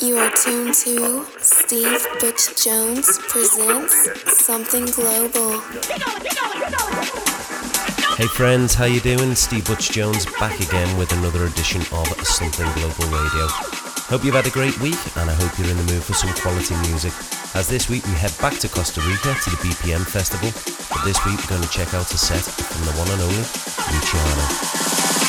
You are tuned to Steve Butch Jones presents Something Global. Hey friends, how you doing? Steve Butch Jones back again with another edition of Something Global Radio. Hope you've had a great week and I hope you're in the mood for some quality music. As this week we head back to Costa Rica to the BPM Festival, but this week we're going to check out a set from the one and only Luciano.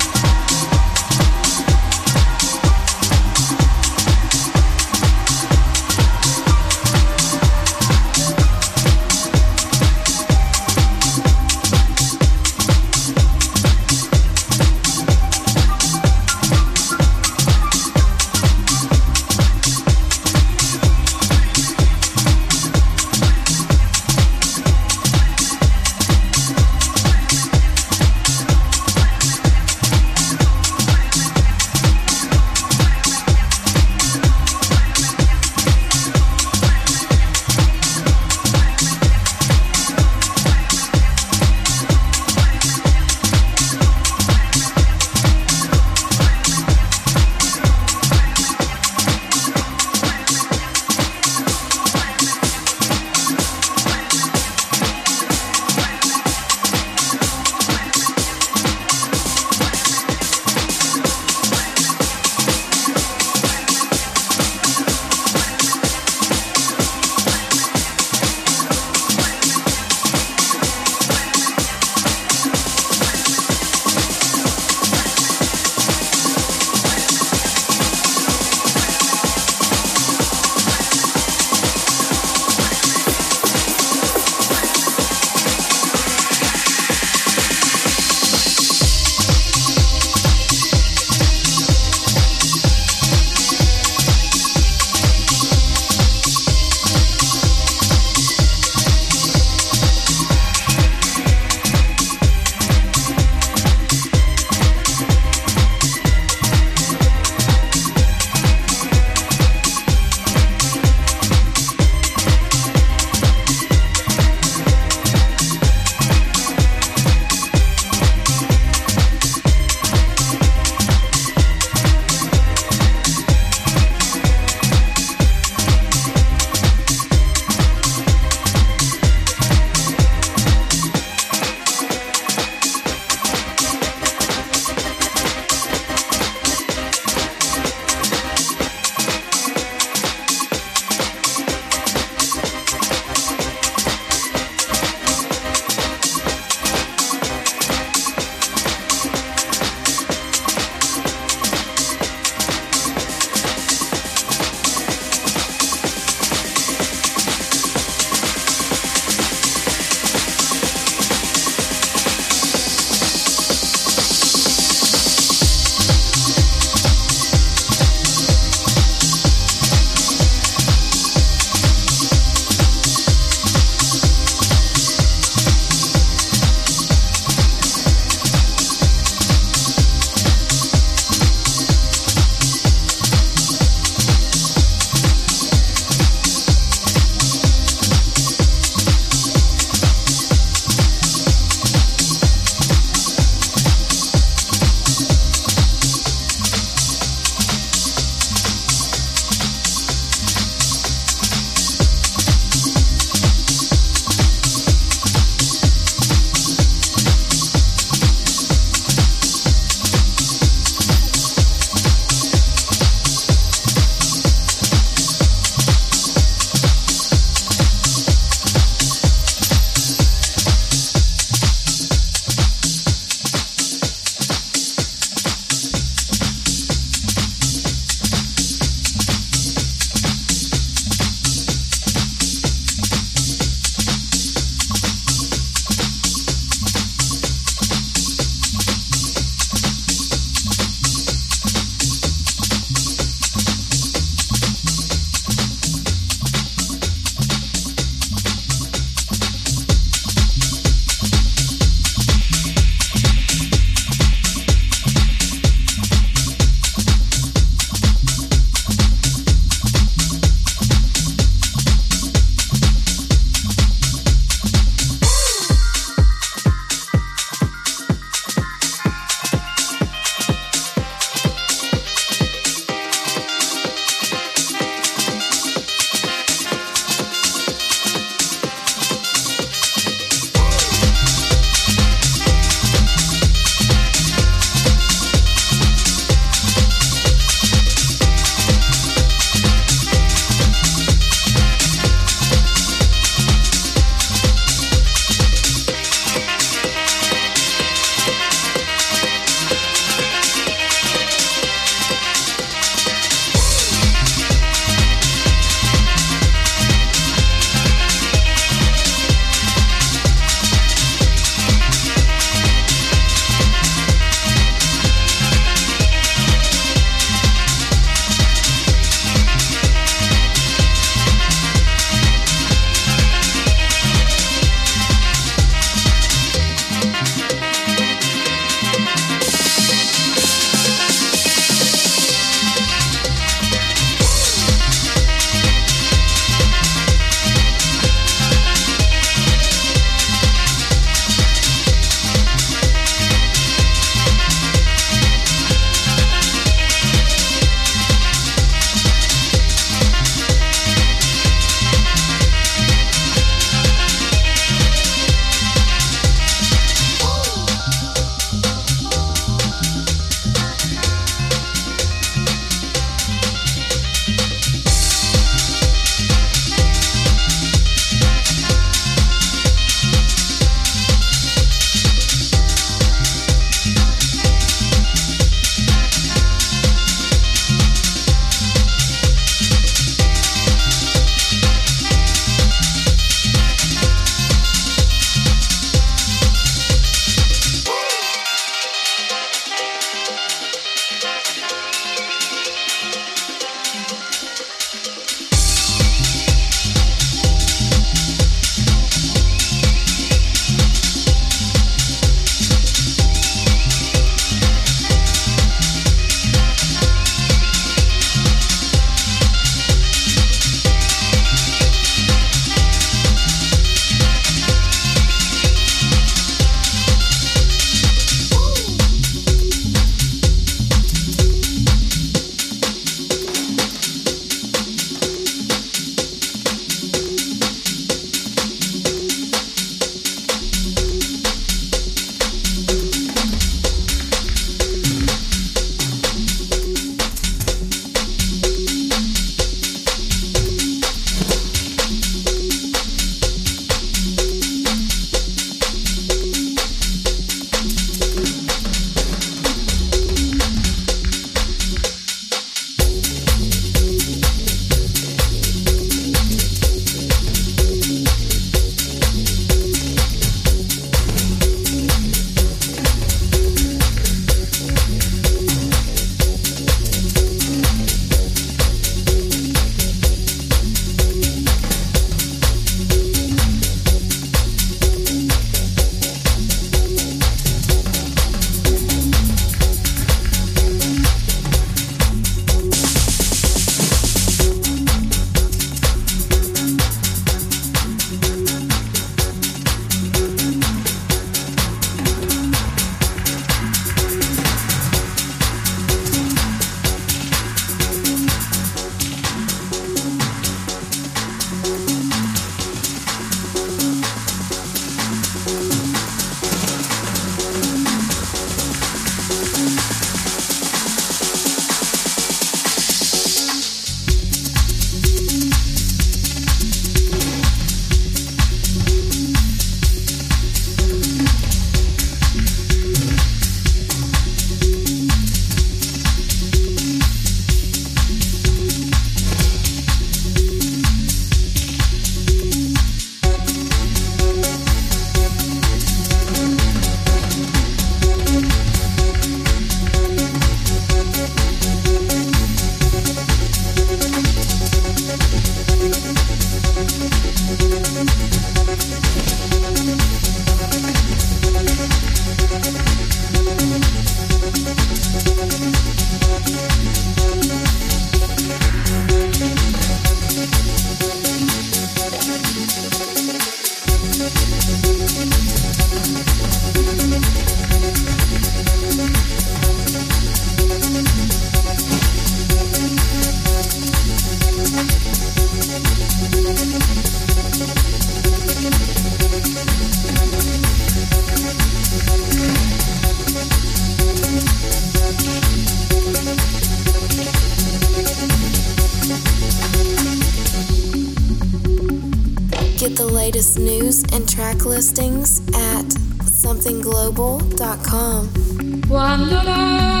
somethingglobal.com.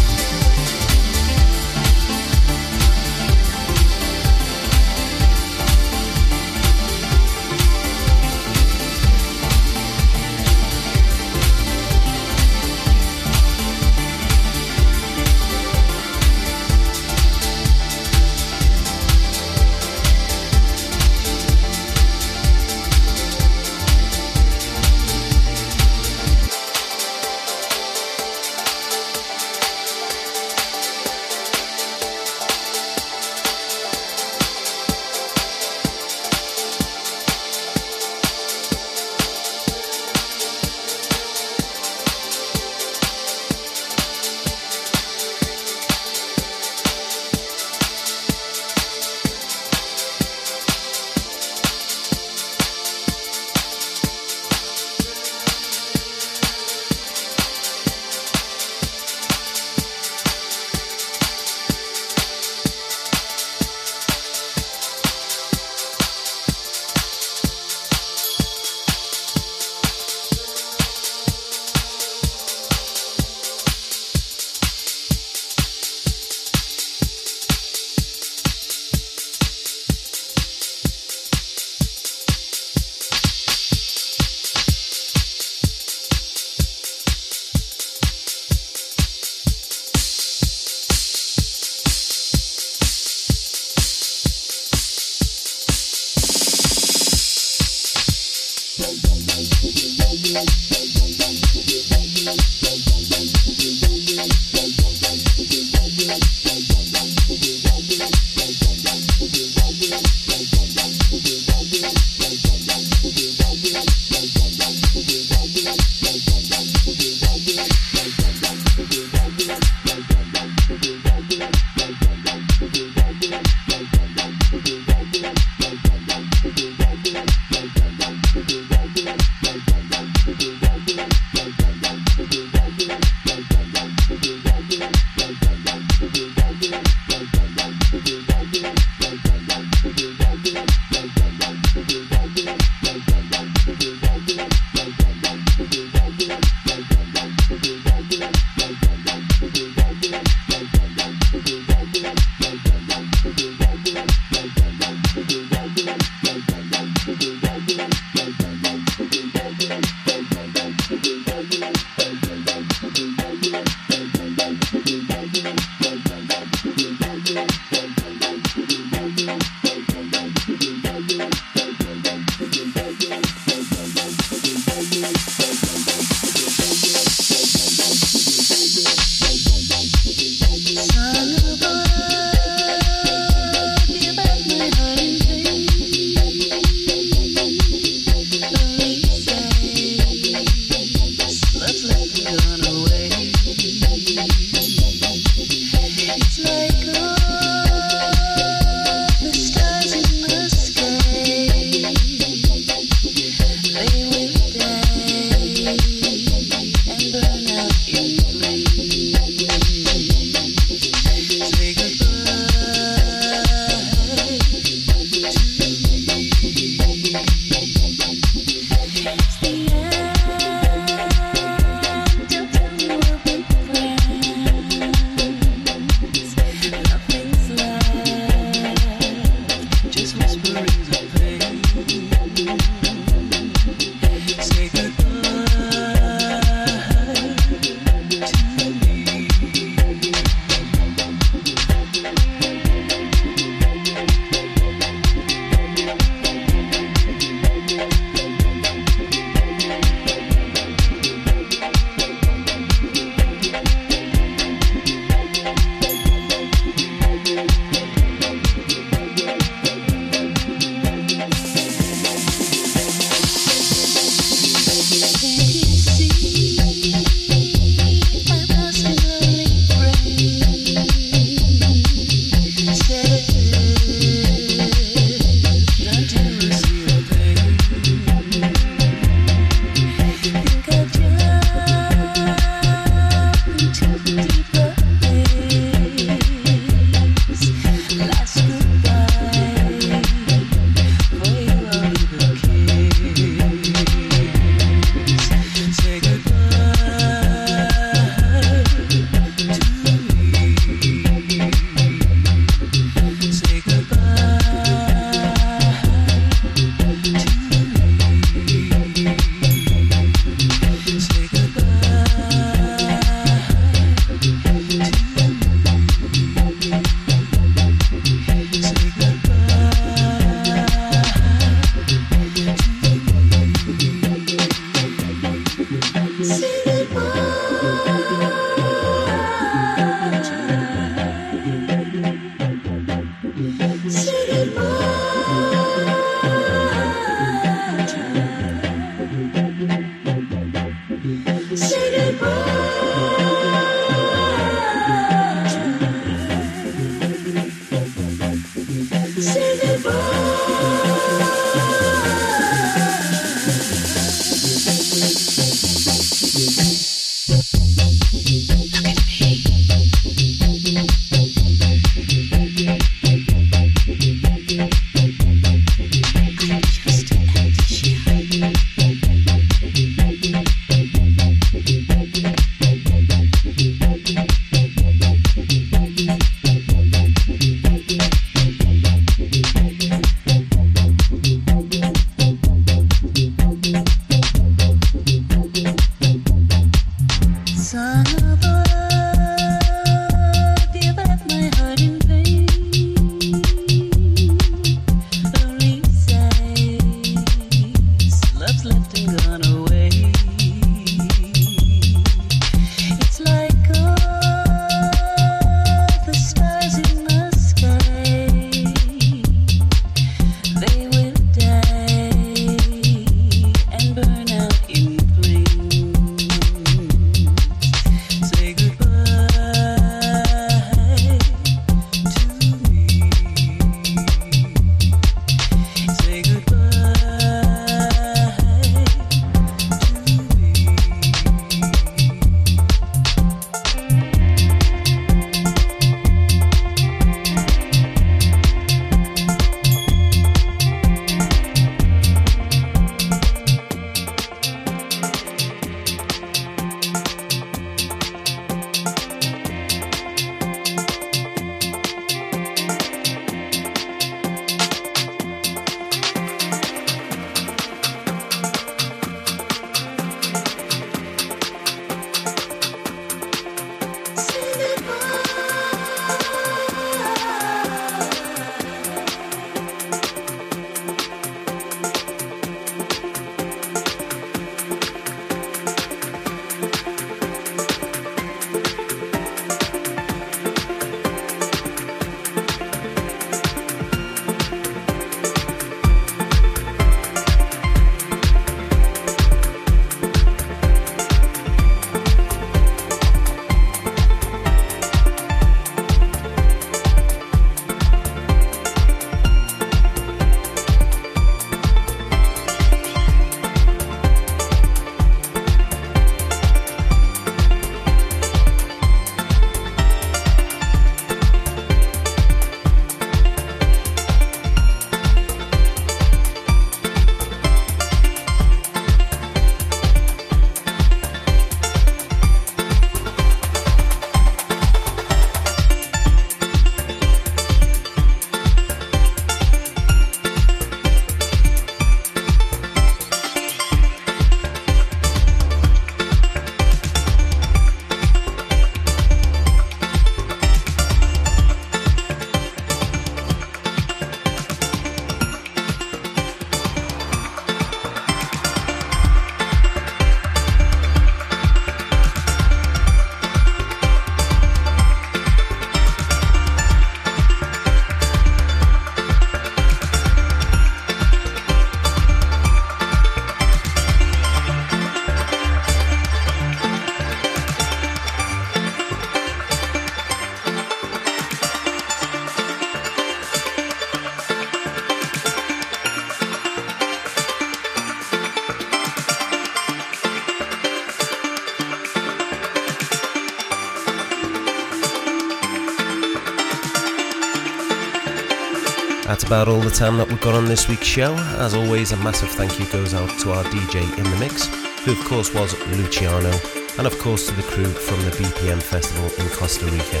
about all the time that we've got on this week's show. As always, a massive thank you goes out to our DJ in the mix, who of course was Luciano, and of course to the crew from the BPM Festival in Costa Rica.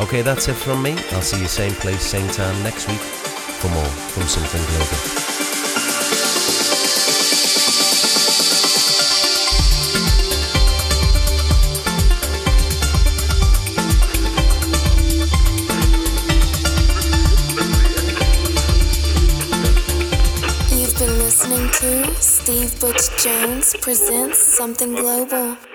Okay, that's it from me. I'll see you same place, same time next week for more from Something Global. Jones presents Something Global.